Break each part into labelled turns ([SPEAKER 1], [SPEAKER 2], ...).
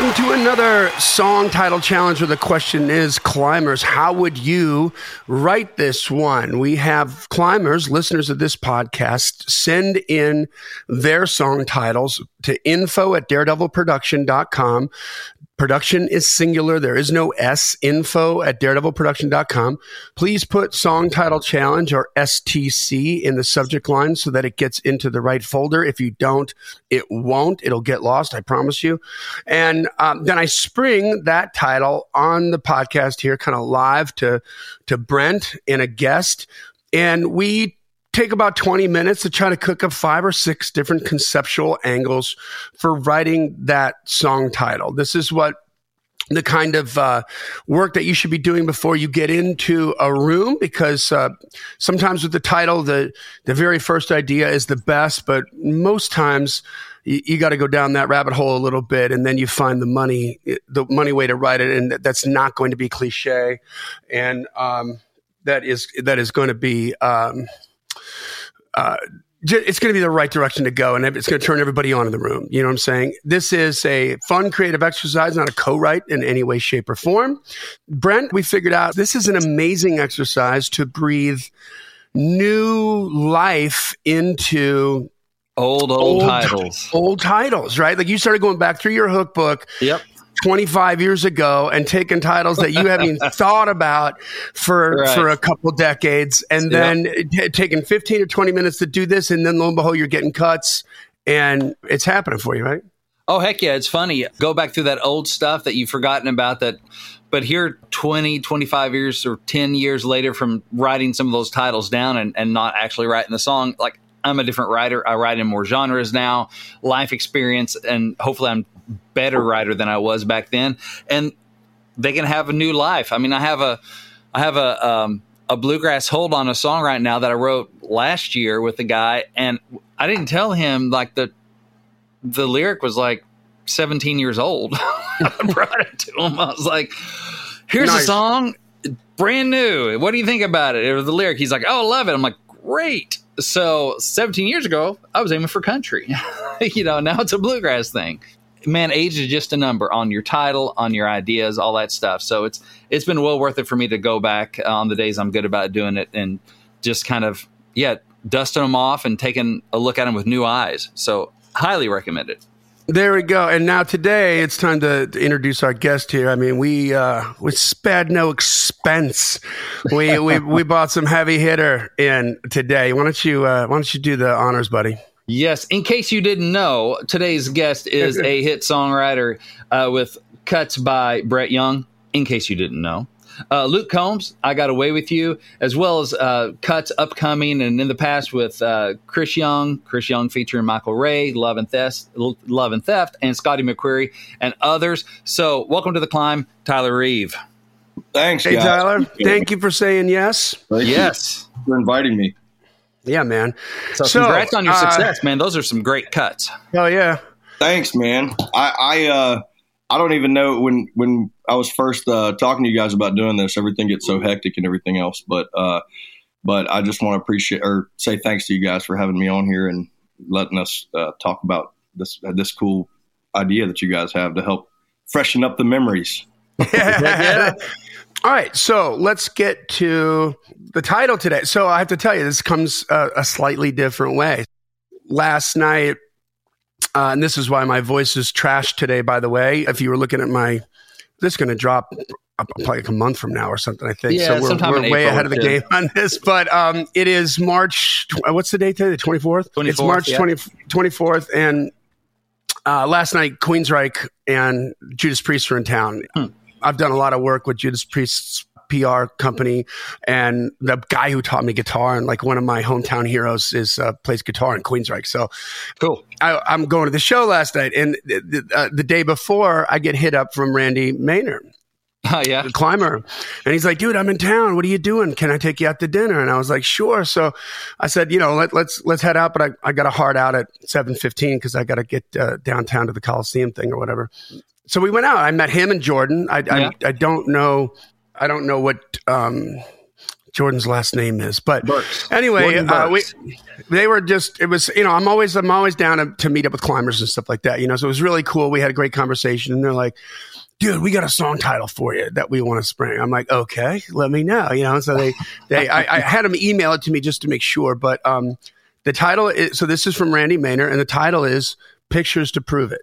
[SPEAKER 1] Welcome to another song title challenge where the question is climbers, how would you write this one? We have climbers, listeners of this podcast, send in their song titles to info at daredevilproduction.com. Production is singular. There is no S. Info at daredevilproduction.com. Please put song title challenge or STC in the subject line so that it gets into the right folder. If you don't, it won't. It'll get lost. I promise you. And um, then I spring that title on the podcast here, kind of live to, to Brent and a guest. And we take about 20 minutes to try to cook up five or six different conceptual angles for writing that song title. This is what the kind of uh, work that you should be doing before you get into a room because uh, sometimes with the title the the very first idea is the best but most times you, you got to go down that rabbit hole a little bit and then you find the money the money way to write it and that's not going to be cliche and um, that is that is going to be um, uh, it's going to be the right direction to go and it's going to turn everybody on in the room. You know what I'm saying? This is a fun, creative exercise, not a co-write in any way, shape, or form. Brent, we figured out this is an amazing exercise to breathe new life into
[SPEAKER 2] old, old, old titles.
[SPEAKER 1] Old titles, right? Like you started going back through your hook book.
[SPEAKER 2] Yep.
[SPEAKER 1] 25 years ago and taking titles that you haven't even thought about for right. for a couple decades. And then taking 15 or 20 minutes to do this and then lo and behold you're getting cuts and it's happening for you right?
[SPEAKER 2] Oh heck yeah. It's funny. Go back through that old stuff that you've forgotten about that but here 20 25 years or 10 years later from writing some of those titles down and, and not actually writing the song like I'm a different writer. I write in more genres now, life experience, and hopefully I'm better writer than I was back then. And they can have a new life. I mean, I have a, I have a, um, a bluegrass hold on a song right now that I wrote last year with a guy, and I didn't tell him like the, the lyric was like 17 years old. I brought it to him. I was like, "Here's nice. a song, brand new. What do you think about it?" It was the lyric. He's like, "Oh, love it." I'm like, "Great." So 17 years ago, I was aiming for country. you know, now it's a bluegrass thing. Man, age is just a number on your title, on your ideas, all that stuff. So it's it's been well worth it for me to go back on the days I'm good about doing it and just kind of yeah, dusting them off and taking a look at them with new eyes. So highly recommend it.
[SPEAKER 1] There we go. And now today it's time to, to introduce our guest here. I mean, we uh, we spared no expense. We we we bought some heavy hitter in today. Why don't you uh, why don't you do the honors, buddy?
[SPEAKER 2] Yes. In case you didn't know, today's guest is a hit songwriter uh, with cuts by Brett Young. In case you didn't know. Uh, Luke Combs, I Got Away with You, as well as uh, cuts upcoming and in the past with uh, Chris Young, Chris Young featuring Michael Ray, Love and Theft, Love and Theft, and Scotty McCreery and others. So, welcome to the climb, Tyler Reeve.
[SPEAKER 3] Thanks,
[SPEAKER 1] hey guys. Tyler. Thank you for saying yes.
[SPEAKER 2] Thank yes,
[SPEAKER 3] for inviting me.
[SPEAKER 1] Yeah, man.
[SPEAKER 2] So, so congrats on your uh, success, man. Those are some great cuts.
[SPEAKER 1] Oh yeah.
[SPEAKER 3] Thanks, man. I, I uh I don't even know when when I was first uh, talking to you guys about doing this. Everything gets so hectic and everything else, but uh, but I just want to appreciate or say thanks to you guys for having me on here and letting us uh, talk about this this cool idea that you guys have to help freshen up the memories.
[SPEAKER 1] yeah. All right, so let's get to the title today. So I have to tell you, this comes a slightly different way. Last night, uh, and this is why my voice is trashed today, by the way. If you were looking at my, this is going to drop probably like a month from now or something, I think.
[SPEAKER 2] Yeah,
[SPEAKER 1] so we're, we're way ahead of the too. game on this. But um, it is March, what's the date today? The 24th? 24th it's March yeah. 20, 24th. And uh, last night, Queensryche and Judas Priest were in town. Hmm. I've done a lot of work with Judas Priest's PR company, and the guy who taught me guitar and like one of my hometown heroes is uh, plays guitar in Queensryche. So
[SPEAKER 2] cool.
[SPEAKER 1] I, am going to the show last night, and the, uh, the day before, I get hit up from Randy Maynard.
[SPEAKER 2] Oh, yeah.
[SPEAKER 1] The climber. And he's like, dude, I'm in town. What are you doing? Can I take you out to dinner? And I was like, sure. So I said, you know, let, us let's, let's head out. But I, I got a hard out at 715 because I got to get uh, downtown to the Coliseum thing or whatever. So we went out. I met him and Jordan. I, yeah. I, I don't know I don't know what um, Jordan's last name is. But
[SPEAKER 2] Burks.
[SPEAKER 1] anyway, uh, we, they were just it was you know I'm always I'm always down to, to meet up with climbers and stuff like that. You know, so it was really cool. We had a great conversation, and they're like. Dude, we got a song title for you that we want to spring. I'm like, okay, let me know. You know, so they, they, I, I had them email it to me just to make sure. But um, the title is so. This is from Randy Maynard, and the title is "Pictures to Prove It."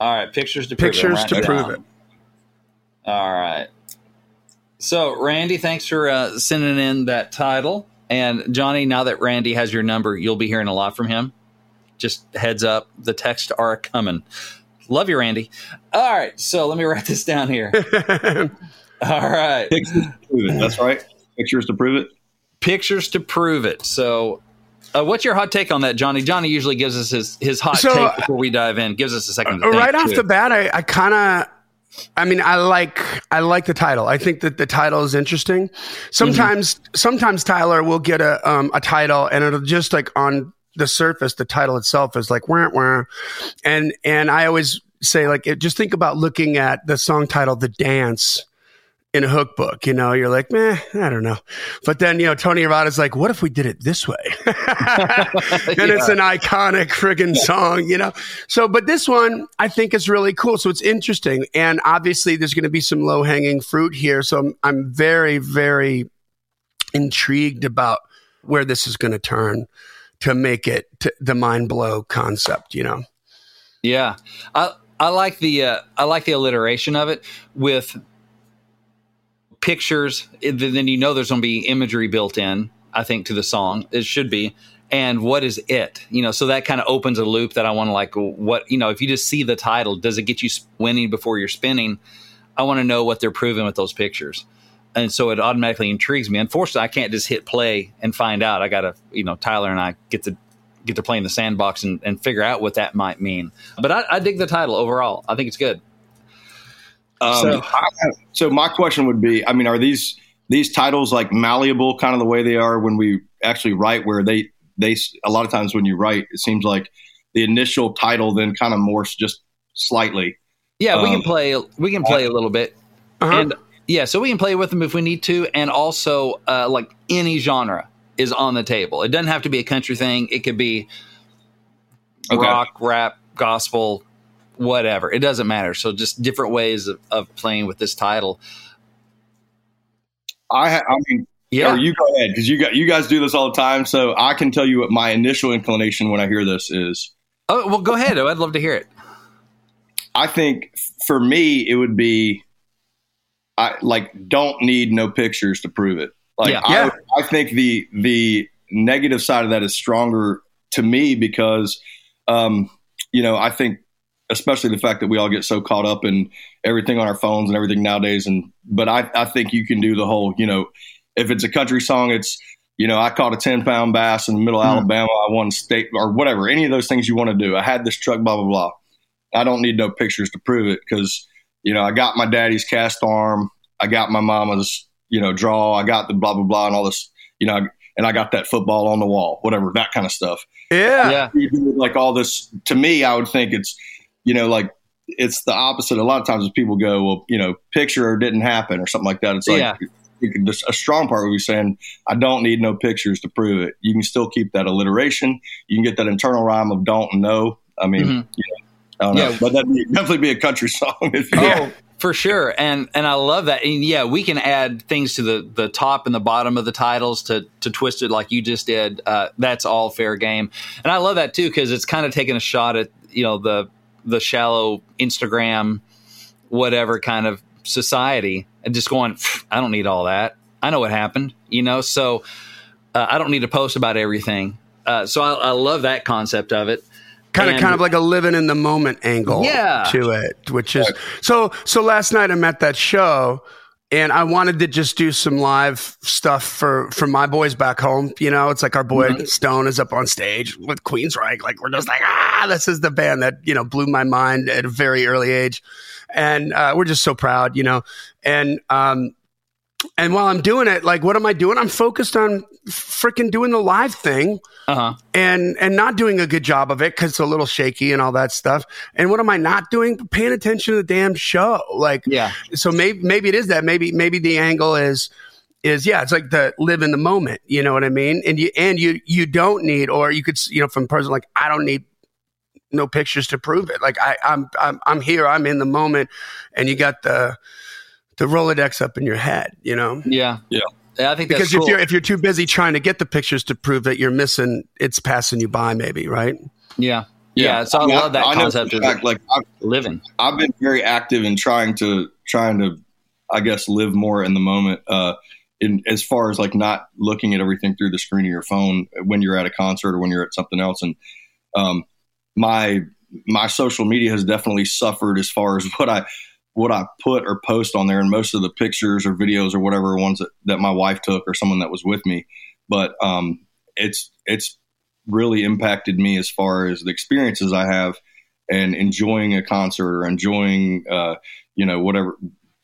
[SPEAKER 2] All right, pictures to prove
[SPEAKER 1] Pictures
[SPEAKER 2] it.
[SPEAKER 1] to prove
[SPEAKER 2] down.
[SPEAKER 1] it.
[SPEAKER 2] All right. So, Randy, thanks for uh, sending in that title. And Johnny, now that Randy has your number, you'll be hearing a lot from him. Just heads up, the texts are coming. Love you, Randy. All right, so let me write this down here. All right,
[SPEAKER 3] Pictures to prove it. That's right. Pictures to prove it.
[SPEAKER 2] pictures to prove it. So, uh, what's your hot take on that, Johnny? Johnny usually gives us his, his hot
[SPEAKER 1] So,
[SPEAKER 2] take before we dive in. Gives us a second. To think,
[SPEAKER 1] right off
[SPEAKER 2] too.
[SPEAKER 1] the bat, I, I kind of. I mean, I like I like the title. I think that the title is interesting. Sometimes, sometimes Tyler will get a um, a title, and it'll just like on the surface, the title itself is like wah wah, and and I always say like it, just think about looking at the song title, "The Dance." In a hook book, you know, you're like, meh, I don't know. But then, you know, Tony Arata's like, what if we did it this way? and it's an iconic friggin' song, you know? So, but this one I think is really cool. So it's interesting. And obviously there's going to be some low hanging fruit here. So I'm, I'm very, very intrigued about where this is going to turn to make it to the mind blow concept, you know?
[SPEAKER 2] Yeah, I I like the uh, I like the alliteration of it with pictures. Then you know there's going to be imagery built in. I think to the song it should be. And what is it? You know, so that kind of opens a loop that I want to like. What you know, if you just see the title, does it get you winning before you're spinning? I want to know what they're proving with those pictures. And so it automatically intrigues me. Unfortunately, I can't just hit play and find out. I got to, you know, Tyler and I get to get to play in the sandbox and, and figure out what that might mean. But I, I dig the title overall. I think it's good.
[SPEAKER 3] Um,
[SPEAKER 2] So-
[SPEAKER 3] I so my question would be, I mean, are these these titles like malleable, kind of the way they are when we actually write? Where they they a lot of times when you write, it seems like the initial title then kind of morphs just slightly.
[SPEAKER 2] Yeah, we
[SPEAKER 3] Um,
[SPEAKER 2] can play. We can play a little bit,
[SPEAKER 1] Uh-huh.
[SPEAKER 2] and yeah, so we can play with them if we need to, and also uh, like any genre is on the table. It doesn't have to be a country thing. It could be
[SPEAKER 3] Okay.
[SPEAKER 2] rock, rap, gospel, whatever. It doesn't matter. So just different ways of, of playing with this title.
[SPEAKER 3] I ha- I mean,
[SPEAKER 2] Yeah,
[SPEAKER 3] you go ahead because you got you guys do this all the time. So I can tell you what my initial inclination when I hear this is.
[SPEAKER 2] Oh well, go ahead. I'd love to hear it.
[SPEAKER 3] I think for me, it would be, I like don't need no pictures to prove it. Like
[SPEAKER 2] Yeah.
[SPEAKER 3] I,
[SPEAKER 1] Yeah.
[SPEAKER 3] I think the the negative side of that is stronger to me because, um, you know, I think especially the fact that we all get so caught up in everything on our phones and everything nowadays. And but I I think you can do the whole, you know, if it's a country song, it's you know, I caught a 10 pound bass in the middle of
[SPEAKER 2] Mhm.
[SPEAKER 3] Alabama. I won state or whatever, any of those things you want to do. I had this truck, blah, blah, blah. I don't need no pictures to prove it because, you know, I got my daddy's cast arm. I got my mama's, you know, draw. I got the blah, blah, blah, and all this, you know, and I got that football on the wall, whatever, that kind of stuff.
[SPEAKER 1] Yeah.
[SPEAKER 2] Yeah,
[SPEAKER 3] like all this, to me, I would think it's, you know, like, it's the opposite. A lot of times people go, well, you know, picture didn't happen or something like that. It's like
[SPEAKER 2] Yeah.
[SPEAKER 3] you can just a strong part would be saying, I don't need no pictures to prove it. You can still keep that alliteration. You can get that internal rhyme of don't and know. I mean,
[SPEAKER 2] Mhm.
[SPEAKER 3] you know, I don't know.
[SPEAKER 2] Yeah.
[SPEAKER 3] But that'd be, definitely be a country song. If you,
[SPEAKER 2] Oh, for sure. And and I love that. And yeah, we can add things to the the top and the bottom of the titles to to twist it like you just did. Uh, that's all fair game. And I love that too because it's kind of taking a shot at you know the the shallow Instagram whatever kind of society and just going I don't need all that. I know what happened, you know. So uh, I don't need to post about everything. Uh, so I, I love that concept of it.
[SPEAKER 1] kind of
[SPEAKER 2] And-
[SPEAKER 1] kind of like a living in the moment angle
[SPEAKER 2] Yeah.
[SPEAKER 1] to it which is so so last night i'm at that show and i wanted to just do some live stuff for for my boys back home you know? It's like our boy
[SPEAKER 2] Mhm.
[SPEAKER 1] stone is up on stage with queensryche like we're just like ah this is the band that you know blew my mind at a very early age. And uh, we're just so proud you know? And um and while i'm doing it like what am i doing i'm focused on freaking doing the live thing
[SPEAKER 2] Uh huh.
[SPEAKER 1] and and not doing a good job of it because it's a little shaky and all that stuff. And what am I not doing? Paying attention to the damn show. Like,
[SPEAKER 2] Yeah.
[SPEAKER 1] so maybe maybe it is that. Maybe maybe the angle is is yeah, it's like the live in the moment. You know what I mean? And you and you you don't need, or you could you know from person like I don't need no pictures to prove it. Like I I'm I'm I'm here. I'm in the moment, and you got the the Rolodex up in your head. You know?
[SPEAKER 2] Yeah.
[SPEAKER 3] Yeah.
[SPEAKER 2] Yeah, I think
[SPEAKER 1] Because if
[SPEAKER 2] cool.
[SPEAKER 1] you're if you're too busy trying to get the pictures to prove that you're missing, it's passing you by, maybe, right?
[SPEAKER 2] yeah. yeah, So I,
[SPEAKER 3] mean,
[SPEAKER 2] love that
[SPEAKER 3] I know
[SPEAKER 2] concept
[SPEAKER 3] for
[SPEAKER 2] of
[SPEAKER 3] fact, like I've,
[SPEAKER 2] living.
[SPEAKER 3] I've been very active in trying to trying to, I guess, live more in the moment. Uh, in as far as like not looking at everything through the screen of your phone when you're at a concert or when you're at something else, and um, my my social media has definitely suffered as far as what I what I put or post on there, and most of the pictures or videos or whatever ones that, that my wife took or someone that was with me. But um, it's it's really impacted me as far as the experiences I have and enjoying a concert or enjoying uh, you know whatever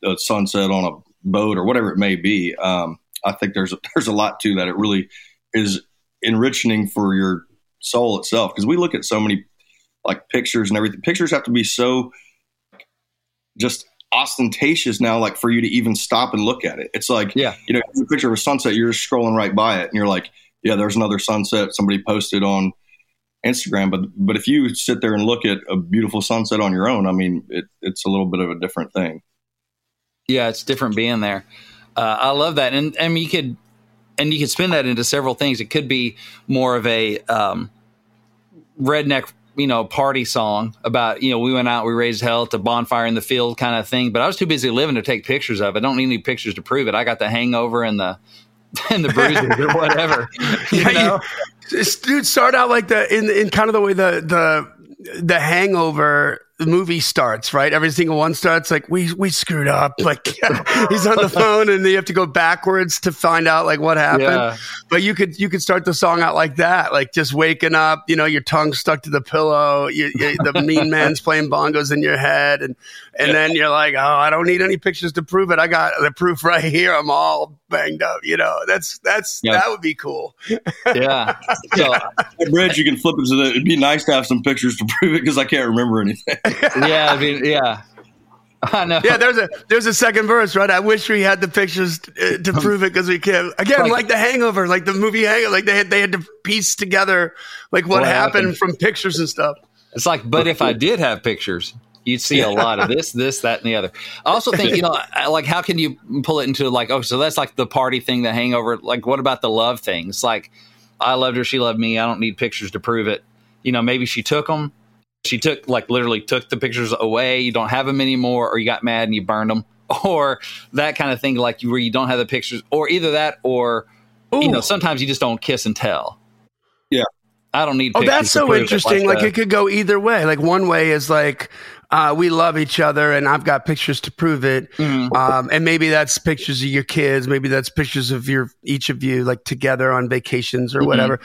[SPEAKER 3] a sunset on a boat or whatever it may be. Um, I think there's there's a lot to that. It really is enriching for your soul itself because we look at so many like pictures and everything. Pictures have to be so just ostentatious now, like for you to even stop and look at it. It's like,
[SPEAKER 2] Yeah.
[SPEAKER 3] you know, a picture of a sunset, you're just scrolling right by it and you're like, yeah, there's another sunset somebody posted on Instagram. But, but if you sit there and look at a beautiful sunset on your own, I mean, it, it's a little bit of a different thing.
[SPEAKER 2] Yeah, it's different being there. Uh, I love that, and mean, you could and you could spin that into several things. It could be more of a um, redneck, you know, party song about you know we went out, we raised hell to bonfire in the field kind of thing. But I was too busy living to take pictures of it. I don't need any pictures to prove it. I got the hangover and the and the bruises or whatever. You
[SPEAKER 1] Yeah,
[SPEAKER 2] know?
[SPEAKER 1] you, dude, start out like the in in kind of the way the the the Hangover movie starts, right? Every single one starts like we we screwed up. Like he's on the phone and you have to go backwards to find out like what happened.
[SPEAKER 2] Yeah.
[SPEAKER 1] But you could you could start the song out like that, like just waking up, you know, your tongue stuck to the pillow, you, you, the mean man's playing bongos in your head, and and then you're like, oh, I don't need any pictures to prove it. I got the proof right here. I'm all banged up. You know, that's that's
[SPEAKER 2] Yeah.
[SPEAKER 1] that would be cool.
[SPEAKER 2] yeah. So
[SPEAKER 3] That bridge, you can flip it so that it'd be nice to have some pictures to prove it because I can't remember anything.
[SPEAKER 2] yeah, I mean, yeah. I know.
[SPEAKER 1] Yeah, there's a there's a second verse, right? I wish we had the pictures uh, to prove it because we can't. Again,
[SPEAKER 2] Like-
[SPEAKER 1] like, the Hangover, like the movie Hangover, like they had they had to piece together like what,
[SPEAKER 2] What
[SPEAKER 1] happened,
[SPEAKER 2] happened.
[SPEAKER 1] from pictures and stuff.
[SPEAKER 2] It's like, but if I did have pictures, you'd see a lot of this, this, that, and the other. I also think, you know, like, how can you pull it into like, oh, so that's like the party thing, the hangover. Like, what about the love thing? It's like, I loved her, she loved me. I don't need pictures to prove it. You know, maybe she took them. She took, like, literally took the pictures away. You don't have them anymore, or you got mad and you burned them, or that kind of thing, like where you don't have the pictures, or either that, or you know, sometimes you just don't kiss and tell.
[SPEAKER 3] Yeah.
[SPEAKER 2] I don't need.
[SPEAKER 1] Oh, that's so interesting. Like,
[SPEAKER 2] the-
[SPEAKER 1] it could go either way. Like one way is like uh, we love each other, and I've got pictures to prove it.
[SPEAKER 2] Mhm.
[SPEAKER 1] Um, and maybe that's pictures of your kids. Maybe that's pictures of your each of you like together on vacations or
[SPEAKER 2] Mhm.
[SPEAKER 1] whatever.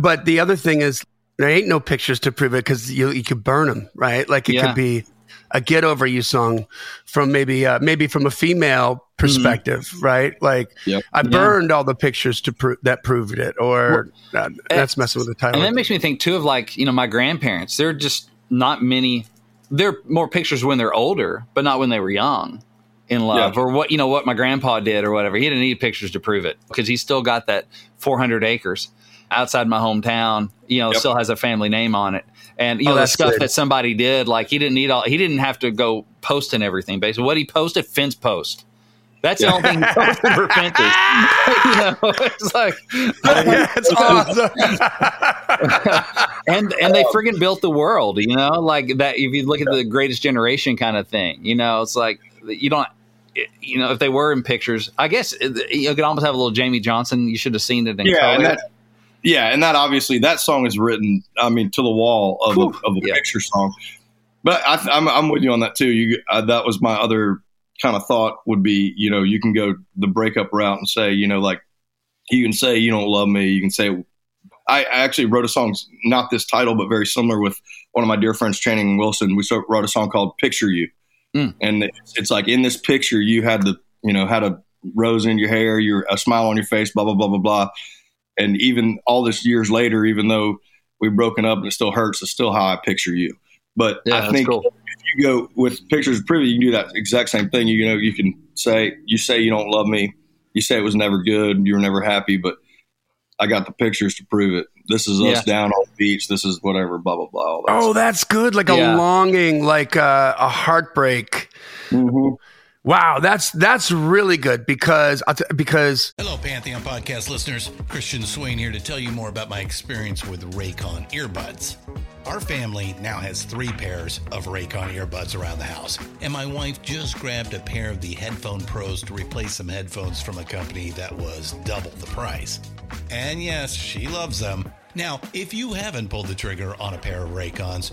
[SPEAKER 1] But the other thing is there ain't no pictures to prove it because you you could burn them, right? Like it
[SPEAKER 2] Yeah.
[SPEAKER 1] could be a get over you song from maybe uh, maybe from a female perspective, right? Like
[SPEAKER 3] Yep.
[SPEAKER 1] I
[SPEAKER 2] Yeah.
[SPEAKER 1] burned all the pictures to prove that proved it, or uh, that's messing with the title.
[SPEAKER 2] And that makes me think too of like, you know, my grandparents. They're just not many there are more pictures when they're older, but not when they were young in love.
[SPEAKER 3] Yeah.
[SPEAKER 2] Or what you know, what my grandpa did or whatever. He didn't need pictures to prove it because he still got that four hundred acres outside my hometown, you know,
[SPEAKER 3] Yep.
[SPEAKER 2] still has a family name on it. And you
[SPEAKER 1] Oh,
[SPEAKER 2] know, the
[SPEAKER 1] that's
[SPEAKER 2] stuff
[SPEAKER 1] good.
[SPEAKER 2] that somebody did, like he didn't need all he didn't have to go posting everything. Basically, what he posted, fence post. That's the only thing he posted for fences. you know, it's like oh,
[SPEAKER 1] that's uh, awesome.
[SPEAKER 2] and and they friggin' built the world, you know, like that. If you look at the Greatest Generation kind of thing, you know, it's like you don't, you know, if they were in pictures, I guess you could almost have a little Jamey Johnson. You should have seen it in
[SPEAKER 3] yeah,
[SPEAKER 2] color.
[SPEAKER 3] and that, yeah, and that obviously that song is written. I mean, to the wall of
[SPEAKER 1] Whew.
[SPEAKER 3] a, of a
[SPEAKER 2] Yeah.
[SPEAKER 3] picture song. But I, I'm I'm with you on that too. You uh, that was my other kind of thought would be you know you can go the breakup route and say you know like you can say you don't love me. You can say I, I actually wrote a song not this title but very similar with one of my dear friends Channing Wilson. We so- wrote a song called Picture You,
[SPEAKER 2] Mm.
[SPEAKER 3] and it's, it's like in this picture you had the you know had a rose in your hair, your a smile on your face, blah blah blah blah blah and even all this years later, even though we've broken up and it still hurts, it's still how I picture you. But
[SPEAKER 2] yeah,
[SPEAKER 3] I think
[SPEAKER 2] cool.
[SPEAKER 3] if you go with pictures of privy, you can do that exact same thing. You know, you can say you say you don't love me. you say it was never good, you were never happy, but I got the pictures to prove it. This is us
[SPEAKER 2] Yeah.
[SPEAKER 3] down on the beach. This is whatever, blah blah blah. All that
[SPEAKER 1] Oh, that's good. Like a longing, like a, a heartbreak.
[SPEAKER 3] Mhm.
[SPEAKER 1] Wow, that's that's really good because because
[SPEAKER 4] Hello, Pantheon podcast listeners. Christian Swain here to tell you more about my experience with Raycon earbuds. Our family now has three pairs of Raycon earbuds around the house, and my wife just grabbed a pair of the Headphone Pros to replace some headphones from a company that was double the price. And yes, she loves them. Now, if you haven't pulled the trigger on a pair of Raycons,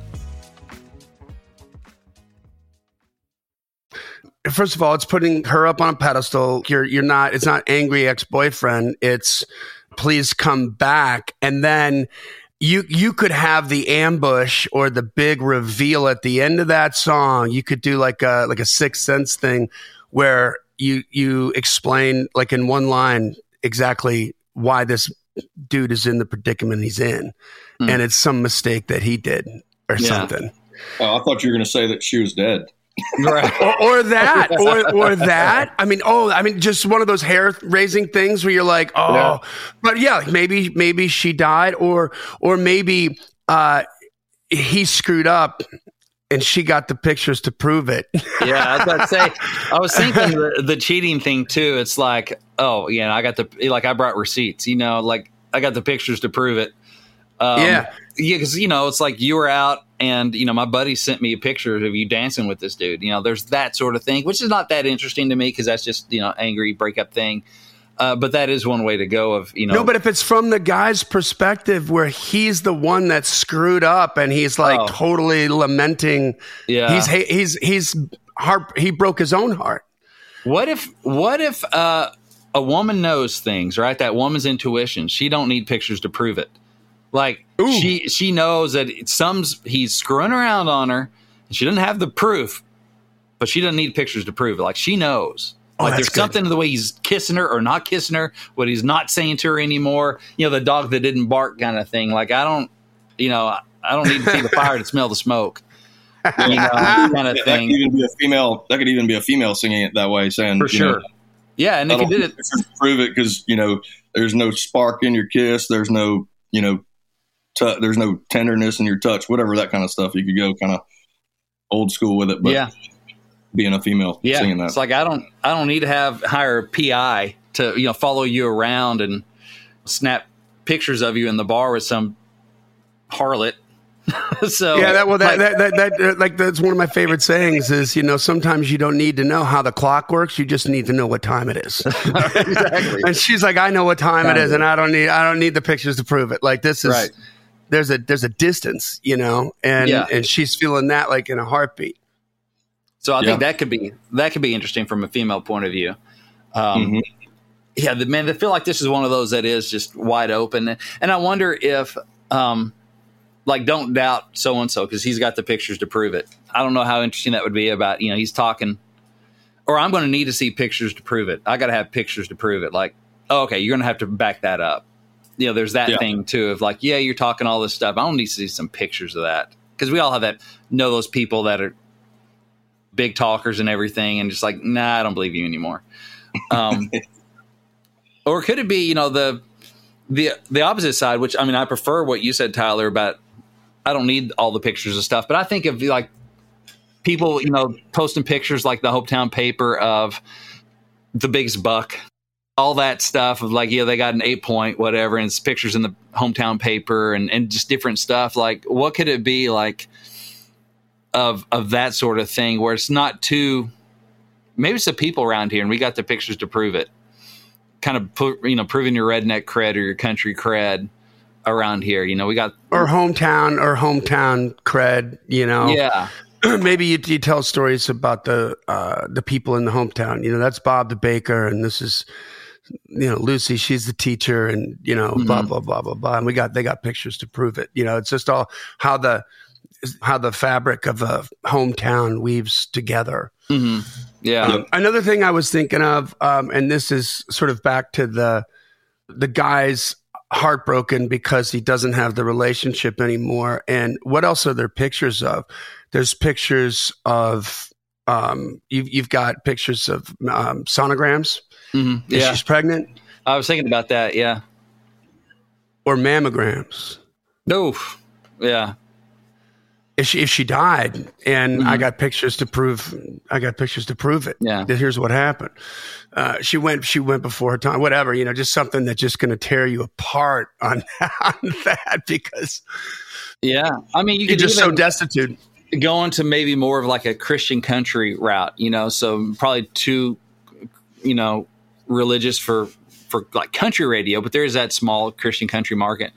[SPEAKER 1] First of all, it's putting her up on a pedestal. You're you're not. It's not angry ex boyfriend. It's please come back, and then. You you could have the ambush or the big reveal at the end of that song. You could do like a like a sixth sense thing where you you explain like in one line exactly why this dude is in the predicament he's in,
[SPEAKER 2] Hmm.
[SPEAKER 1] and it's some mistake that he did or
[SPEAKER 2] Yeah.
[SPEAKER 1] something.
[SPEAKER 3] Oh, I thought you were going to say that she was dead.
[SPEAKER 2] Right.
[SPEAKER 1] or, or that, or, or that. I mean, oh, I mean, just one of those hair raising things where you're like, oh,
[SPEAKER 3] Yeah.
[SPEAKER 1] but yeah, maybe, maybe she died, or, or maybe uh, he screwed up and she got the pictures to prove it.
[SPEAKER 2] yeah, I was about to say. I was thinking the, the cheating thing too. It's like, oh, yeah, I got the like I brought receipts. You know, like I got the pictures to prove it. Um,
[SPEAKER 1] Yeah.
[SPEAKER 2] Yeah, because you know, it's like you were out, and you know, my buddy sent me a picture of you dancing with this dude. You know, there's that sort of thing, which is not that interesting to me because that's just you know, angry breakup thing. Uh, but that is one way to go. Of you know,
[SPEAKER 1] No, but if it's from the guy's perspective where he's the one that screwed up and he's like
[SPEAKER 2] Oh.
[SPEAKER 1] totally lamenting,
[SPEAKER 2] yeah,
[SPEAKER 1] he's he's he's heart he broke his own heart.
[SPEAKER 2] What if what if uh, a woman knows things, right? That woman's intuition. She don't need pictures to prove it. Like
[SPEAKER 1] Ooh.
[SPEAKER 2] she she knows that it's some he's screwing around on her, and she doesn't have the proof, but she doesn't need pictures to prove it. Like she knows.
[SPEAKER 1] Oh,
[SPEAKER 2] like there's
[SPEAKER 1] good.
[SPEAKER 2] something in the way he's kissing her or not kissing her, what he's not saying to her anymore. You know, the dog that didn't bark kind of thing. Like I don't, you know, I I don't need to see the fire to smell the smoke. You know, kind of
[SPEAKER 3] That could
[SPEAKER 2] thing.
[SPEAKER 3] even be a female. That could even be a female singing it that way, saying
[SPEAKER 2] For
[SPEAKER 3] you know,
[SPEAKER 2] sure. Yeah, and they
[SPEAKER 3] don't
[SPEAKER 2] did it
[SPEAKER 3] to prove it because you know there's no spark in your kiss, there's no you know, tu- there's no tenderness in your touch, whatever that kind of stuff. You could go kind of old school with it, but
[SPEAKER 2] yeah.
[SPEAKER 3] being a female
[SPEAKER 2] Yeah,
[SPEAKER 3] singing that,
[SPEAKER 2] it's like I don't I don't need to have hire a PI to you know follow you around and snap pictures of you in the bar with some harlot. so
[SPEAKER 1] yeah, that well, that,
[SPEAKER 2] like,
[SPEAKER 1] that, that, that, like that's one of my favorite sayings is you know sometimes you don't need to know how the clock works, you just need to know what time it is.
[SPEAKER 2] exactly
[SPEAKER 1] and she's like, I know what time it is, and I don't need I don't need the pictures to prove it. Like this is
[SPEAKER 2] Right.
[SPEAKER 1] There's a there's a distance, you know, and
[SPEAKER 2] Yeah.
[SPEAKER 1] and she's feeling that like in a heartbeat.
[SPEAKER 2] So I
[SPEAKER 3] Yeah.
[SPEAKER 2] think that could be that could be interesting from a female point of view. Um,
[SPEAKER 3] Mhm.
[SPEAKER 2] Yeah, the man, I feel like this is one of those that is just wide open, and I wonder if, um, like, don't doubt so and so because he's got the pictures to prove it. I don't know how interesting that would be about you know he's talking, or I'm going to need to see pictures to prove it. I got to have pictures to prove it. Like, oh, okay, you're going to have to back that up. You know, there's that
[SPEAKER 3] Yeah.
[SPEAKER 2] thing too of like, yeah, you're talking all this stuff. I don't need to see some pictures of that because we all have that know those people that are big talkers and everything, and just like, nah, I don't believe you anymore. Um, or could it be, you know, the the the opposite side, which I mean, I prefer what you said, Tyler, about I don't need all the pictures of stuff, but I think of like people, you know, posting pictures like the Hopetown paper of the biggest buck, all that stuff of like, yeah, they got an eight point, whatever, and it's pictures in the hometown paper and, and just different stuff. Like, what could it be like of of that sort of thing where it's not too maybe it's the people around here and we got the pictures to prove it. Kind of put you know, proving your redneck cred or your country cred around here. You know, we got
[SPEAKER 1] or hometown or hometown cred. You know,
[SPEAKER 2] yeah.
[SPEAKER 1] Maybe you, you, tell stories about the uh, the people in the hometown. You know, that's Bob the baker, and this is you know Lucy. She's the teacher, and you know mm-hmm. blah blah blah blah blah. And we got they got pictures to prove it. You know, it's just all how the how the fabric of a hometown weaves together.
[SPEAKER 2] Mm-hmm. Yeah. Um,
[SPEAKER 1] another thing I was thinking of, um, and this is sort of back to the the guy's heartbroken because he doesn't have the relationship anymore. And what else are there pictures of? There's pictures of um, you've you've got pictures of um, sonograms.
[SPEAKER 2] Mm-hmm. Yeah,
[SPEAKER 1] she's pregnant.
[SPEAKER 2] I was thinking about that. Yeah,
[SPEAKER 1] or mammograms.
[SPEAKER 2] No, yeah
[SPEAKER 1] if she if she died and mm-hmm. I got pictures to prove I got pictures to prove it.
[SPEAKER 2] Yeah.
[SPEAKER 1] That here's what happened. Uh, she went she went before her time, whatever, you know, just something that's just gonna tear you apart on, on that because
[SPEAKER 2] Yeah. I mean you
[SPEAKER 1] you're just so destitute.
[SPEAKER 2] Go to maybe more of like a Christian country route, you know, so probably too you know, religious for for like country radio, but there is that small Christian country market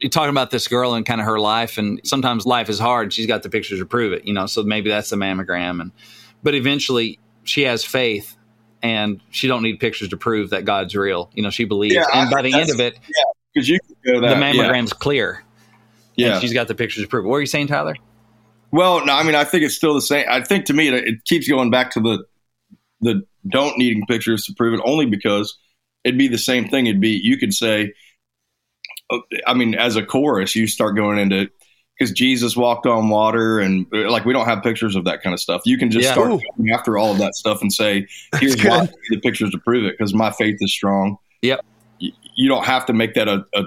[SPEAKER 2] you're talking about this girl and kind of her life, and sometimes life is hard. She's got the pictures to prove it, you know. So maybe that's the mammogram, and but eventually she has faith, and she don't need pictures to prove that God's real. You know, she believes, yeah, and by the end of it,
[SPEAKER 3] yeah, because you
[SPEAKER 2] the mammogram's
[SPEAKER 3] yeah.
[SPEAKER 2] clear. Yeah, she's got the pictures to prove. It. What are you saying, Tyler?
[SPEAKER 3] Well, no, I mean, I think it's still the same. I think to me, it, it keeps going back to the the don't needing pictures to prove it, only because it'd be the same thing. It'd be you could say I mean, as a chorus, you start going into because Jesus walked on water, and like we don't have pictures of that kind of stuff. You can just yeah. start after all of that stuff and say, "Here's why the pictures to prove it," because my faith is strong.
[SPEAKER 2] Yep.
[SPEAKER 3] You, you don't have to make that a, a,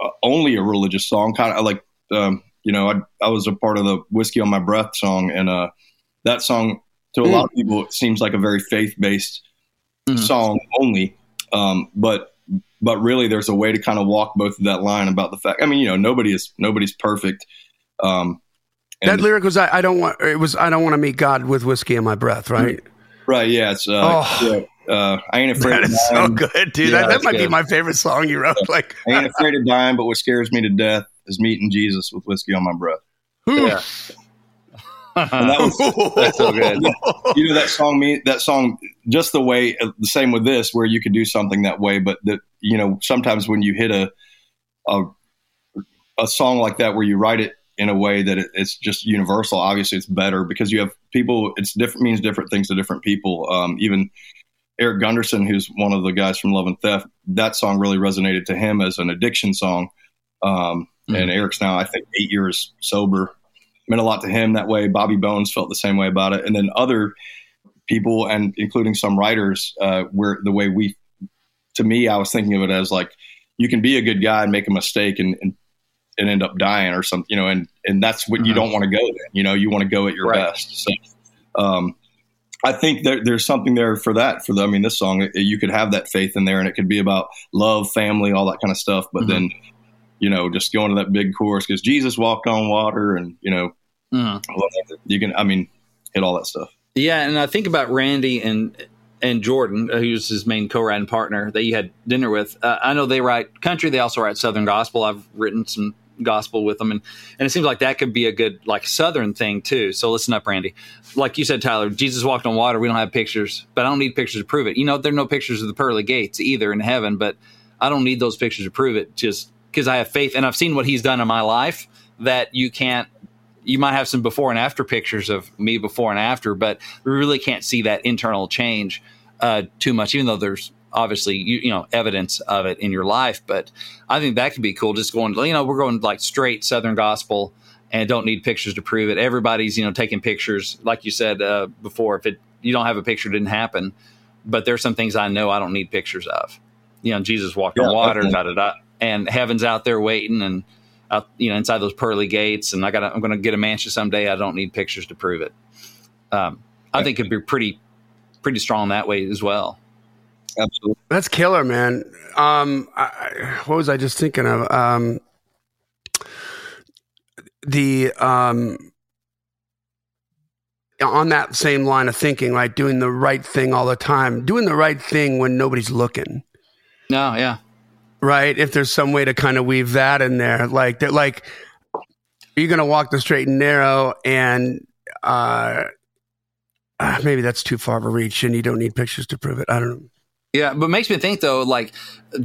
[SPEAKER 3] a only a religious song. Kind of like, um, you know, I I was a part of the "Whiskey on My Breath" song, and uh, that song to a mm. lot of people it seems like a very faith based mm. song only. Um, but but really there's a way to kind of walk both of that line about the fact. I mean, you know, nobody is nobody's perfect. Um,
[SPEAKER 1] that lyric was I, I, don't want it was I don't want to meet God with whiskey in my breath, right?
[SPEAKER 3] Right. Yeah. It's uh, oh, yeah, uh, I ain't afraid.
[SPEAKER 1] That is so good, dude. Yeah, that, that might good. be my favorite song you wrote. Like
[SPEAKER 3] I ain't afraid of dying, but what scares me to death is meeting Jesus with whiskey on my breath.
[SPEAKER 2] Yeah.
[SPEAKER 3] And that was that's so good. You know that song me that song just the way the same with this where you could do something that way, but that you know sometimes when you hit a a a song like that where you write it in a way that it, it's just universal, obviously it's better because you have people. It's different means different things to different people. Um, even Eric Gunderson, who's one of the guys from Love and Theft, that song really resonated to him as an addiction song. Um, mm-hmm. And Eric's now, I think, eight years sober meant a lot to him that way. Bobby Bones felt the same way about it, and then other people, and including some writers, uh, where the way we, to me, I was thinking of it as like you can be a good guy and make a mistake and and, and end up dying or something, you know, and and that's what mm-hmm. you don't want to go there. You know, you want to go at your right. best. So, um, I think there, there's something there for that. For the, I mean, this song, you could have that faith in there, and it could be about love, family, all that kind of stuff. But mm-hmm. then you know, just going to that big course because Jesus walked on water and, you know, mm. you can, I mean, hit all that stuff.
[SPEAKER 2] Yeah. And I think about Randy and, and Jordan, uh, who's his main co-writing partner that you had dinner with. Uh, I know they write country. They also write Southern gospel. I've written some gospel with them and and it seems like that could be a good like southern thing too so listen up randy like you said tyler jesus walked on water we don't have pictures but i don't need pictures to prove it you know there are no pictures of the pearly gates either in heaven but i don't need those pictures to prove it just because I have faith and I've seen what he's done in my life that you can't you might have some before and after pictures of me before and after, but we really can't see that internal change uh, too much, even though there's obviously you, you, know evidence of it in your life. But I think that could be cool. Just going, you know, we're going like straight Southern gospel and don't need pictures to prove it. Everybody's you know taking pictures, like you said uh, before. If it you don't have a picture, it didn't happen. But there's some things I know I don't need pictures of you know, Jesus walked on water,
[SPEAKER 3] okay.
[SPEAKER 2] da da da, and heaven's out there waiting, and out, you know, inside those pearly gates, and I got, I'm going to get a mansion someday. I don't need pictures to prove it. Um, I think it'd be pretty, pretty strong that way as well.
[SPEAKER 3] Absolutely.
[SPEAKER 1] That's killer, man. Um, I, what was I just thinking of? Um, the um, on that same line of thinking, right? Doing the right thing all the time, doing the right thing when nobody's looking,
[SPEAKER 2] No, yeah,
[SPEAKER 1] right? If there's some way to kind of weave that in there, like that, like you're gonna walk the straight and narrow, and uh, uh, maybe that's too far of a reach, and you don't need pictures to prove it. I don't know.
[SPEAKER 2] Yeah, but makes me think though, like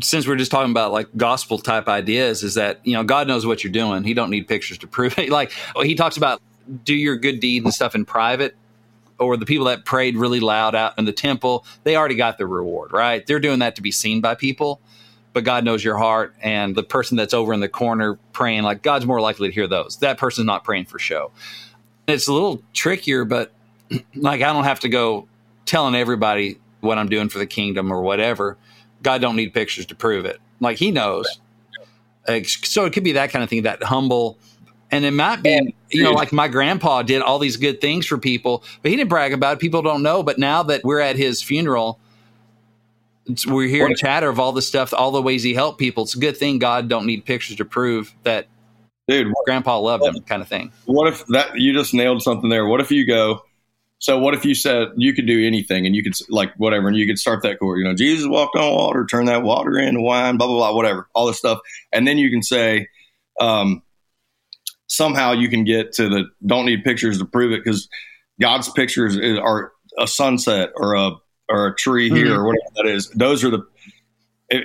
[SPEAKER 2] since we're just talking about like gospel type ideas, is that you know God knows what you're doing. He don't need pictures to prove it. Like he talks about do your good deed and stuff in private, or the people that prayed really loud out in the temple, they already got their reward, right? They're doing that to be seen by people, but God knows your heart. And the person that's over in the corner praying, like God's more likely to hear those. That person's not praying for show. It's a little trickier, but like I don't have to go telling everybody what I'm doing for the kingdom or whatever. God don't need pictures to prove it. Like he knows. Like, So it could be that kind of thing, that humble. And it might be, you know, like my grandpa did all these good things for people, but he didn't brag about it. People don't know. But now that we're at his funeral, we're hearing chatter of all the stuff, all the ways he helped people. It's a good thing God don't need pictures to prove that
[SPEAKER 3] Dude,
[SPEAKER 2] grandpa loved him, kind of thing.
[SPEAKER 3] what if that you just nailed something there? What if you go? So what if you said you could do anything and you could like whatever and you could start that chord? You know, Jesus walked on water, turn that water into wine, blah blah blah, whatever, all this stuff, and then you can say, um, somehow you can get to the don't need pictures to prove it because God's pictures are a sunset or a or a tree here or whatever that is. Those are the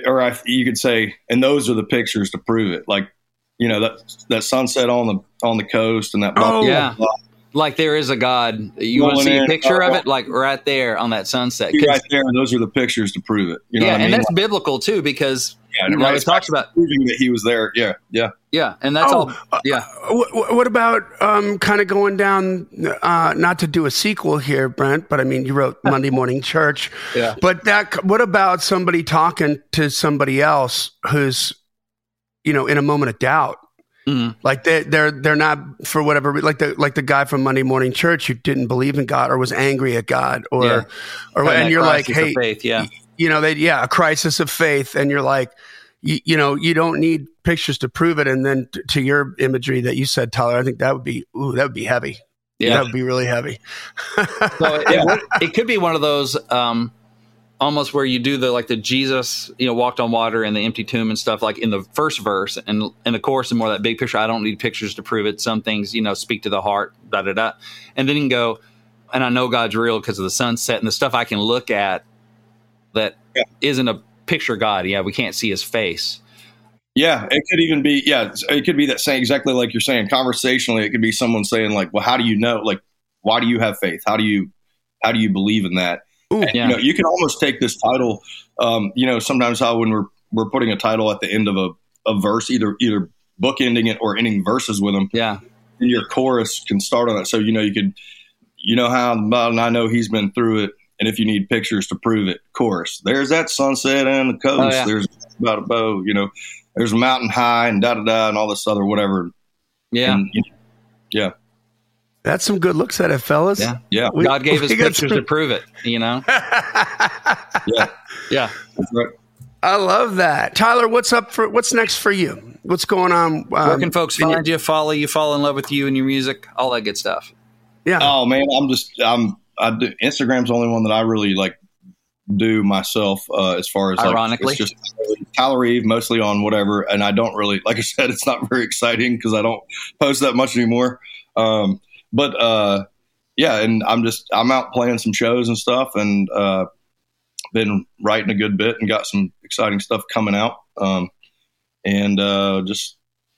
[SPEAKER 3] or I, you could say, and those are the pictures to prove it. Like you know that that sunset on the on the coast and that blah,
[SPEAKER 1] Oh,
[SPEAKER 3] blah,
[SPEAKER 2] yeah.
[SPEAKER 3] blah,
[SPEAKER 2] Like there is a God. You want to see a
[SPEAKER 3] in,
[SPEAKER 2] picture of
[SPEAKER 3] uh,
[SPEAKER 2] it, like right there on that sunset.
[SPEAKER 3] Right there, and those are the pictures to prove it. You know
[SPEAKER 2] yeah,
[SPEAKER 3] what I
[SPEAKER 2] and
[SPEAKER 3] mean?
[SPEAKER 2] that's biblical too, because
[SPEAKER 3] yeah,
[SPEAKER 2] you know,
[SPEAKER 3] right.
[SPEAKER 2] talks about
[SPEAKER 3] proving that he was there. Yeah, yeah.
[SPEAKER 2] yeah, and that's
[SPEAKER 1] Oh,
[SPEAKER 2] all. Yeah,
[SPEAKER 1] What, what about um, kind of going down? Uh, not to do a sequel here, Brent, but I mean, you wrote Monday Morning Church.
[SPEAKER 2] Yeah.
[SPEAKER 1] But that. What about somebody talking to somebody else who's, you know, in a moment of doubt?
[SPEAKER 2] Mhm.
[SPEAKER 1] Like they they're they're not for whatever like the like the guy from Monday Morning Church who didn't believe in God or was angry at God or
[SPEAKER 2] Yeah.
[SPEAKER 1] or
[SPEAKER 2] Having
[SPEAKER 1] and you're like
[SPEAKER 2] crisis
[SPEAKER 1] hey
[SPEAKER 2] faith, yeah,
[SPEAKER 1] you know they yeah a crisis of faith and you're like you, you know you don't need pictures to prove it and then t- to your imagery that you said Tyler I think that would be ooh that would be heavy
[SPEAKER 2] yeah.
[SPEAKER 1] that would be really heavy
[SPEAKER 2] So it, it, would- it could be one of those um, almost where you do the like the Jesus, you know, walked on water and the empty tomb and stuff like in the first verse and in the chorus and more that big picture. I don't need pictures to prove it. Some things, you know, speak to the heart, da da da. And then you can go, and I know God's real because of the sunset and the stuff I can look at that
[SPEAKER 3] Yeah.
[SPEAKER 2] not a picture God. Yeah, we can't see his face.
[SPEAKER 3] Yeah, it could even be yeah, it could be that same exactly like you're saying conversationally. It could be someone saying like, "Well, how do you know? Like, why do you have faith? How do you how do you believe in that?"
[SPEAKER 1] Ooh.
[SPEAKER 3] And,
[SPEAKER 2] Yeah.
[SPEAKER 3] You know, you can almost take this title. Um, you know, sometimes how when we're we're putting a title at the end of a, a verse, either either bookending it or ending verses with them,
[SPEAKER 2] Yeah,
[SPEAKER 3] and your chorus can start on it. So you know you could, you know how and I know he's been through it, and if you need pictures to prove it, of course, There's that sunset and the coast.
[SPEAKER 2] Oh, yeah.
[SPEAKER 3] There's about a bow. You know, there's a mountain high and da da da and all this other whatever.
[SPEAKER 2] yeah,
[SPEAKER 3] And, you know, yeah,
[SPEAKER 1] that's some good looks at it fellas
[SPEAKER 2] Yeah.
[SPEAKER 3] yeah,
[SPEAKER 1] We-
[SPEAKER 2] God gave us
[SPEAKER 1] we got
[SPEAKER 2] pictures
[SPEAKER 1] some-
[SPEAKER 2] to prove it. You know.
[SPEAKER 3] yeah.
[SPEAKER 2] Yeah.
[SPEAKER 3] That's right.
[SPEAKER 1] I love that Tyler what's up for what's next for you what's going on
[SPEAKER 2] Where
[SPEAKER 1] um,
[SPEAKER 2] can folks
[SPEAKER 1] in your-
[SPEAKER 2] find you, follow you, fall in love with you and your music, all that good stuff?
[SPEAKER 1] yeah
[SPEAKER 3] Oh man, I'm just I'm I do, Instagram's the only one that I really like do myself uh, as far as like,
[SPEAKER 2] Ironically.
[SPEAKER 3] it's just Tyler Reeve mostly on whatever, and I don't really like I said it's not very exciting because I don't post that much anymore. Um, but uh, yeah, and I'm just I'm out playing some shows and stuff, and uh, been writing a good bit and got some exciting stuff coming out, um, and uh, just.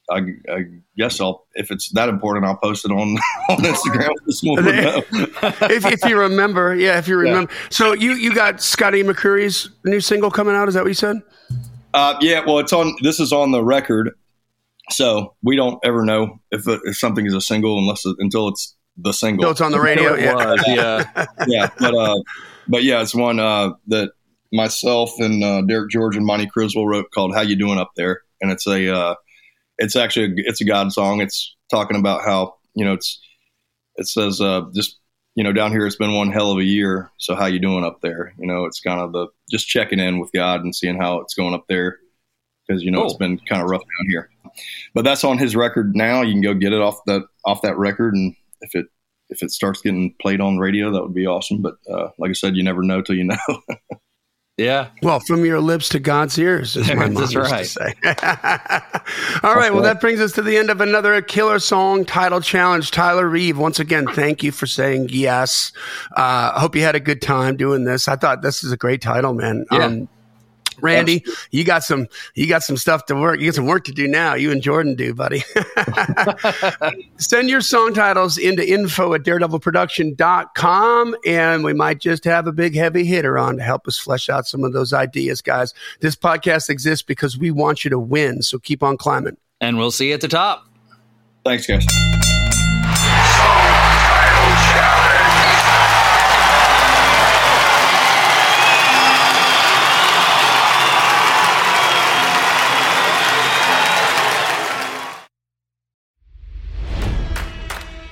[SPEAKER 3] I, I guess I'll if it's that important, I'll post it on on Instagram. This more would know.
[SPEAKER 1] if, if you remember yeah if you remember so you you got Scotty McCreery's new single coming out is that what you said
[SPEAKER 3] Uh, yeah, well, it's on. This is on the record, so we don't ever know if if something is a single unless it, until it's the single.
[SPEAKER 1] no it's on the radio
[SPEAKER 2] It
[SPEAKER 1] yeah
[SPEAKER 2] was, yeah.
[SPEAKER 3] yeah, but uh, but yeah, it's one uh, that myself and uh, Derek George and Monty Criswell wrote called "How You Doing Up There," and it's a uh, it's actually a, it's a God song. It's talking about how you know it's it says uh, just you know down here it's been one hell of a year. So how you doing up there? You know, it's kind of the just checking in with God and seeing how it's going up there because you know it's been kind of rough down here. But that's on his record now. You can go get it off that off that record, and if it if it starts getting played on radio, that would be awesome. But uh, like I said, you never know till you know.
[SPEAKER 2] yeah.
[SPEAKER 1] Well, from your lips to God's ears, is my
[SPEAKER 2] That's right.
[SPEAKER 1] to say. All right. Well, that brings us to the end of another killer song title challenge. Tyler Reeve, once again, thank you for saying yes. Uh, I hope you had a good time doing this. I thought this is a great title, man.
[SPEAKER 2] Yeah.
[SPEAKER 1] Um, Randy, you got some you got some stuff to work. You got some work to do now. You and Jordan do, buddy. Send your song titles into info at daredevilproduction.com and we might just have a big heavy hitter on to help us flesh out some of those ideas, guys. This podcast exists because we want you to win. So keep on climbing.
[SPEAKER 2] And we'll see you at the top.
[SPEAKER 3] Thanks, guys.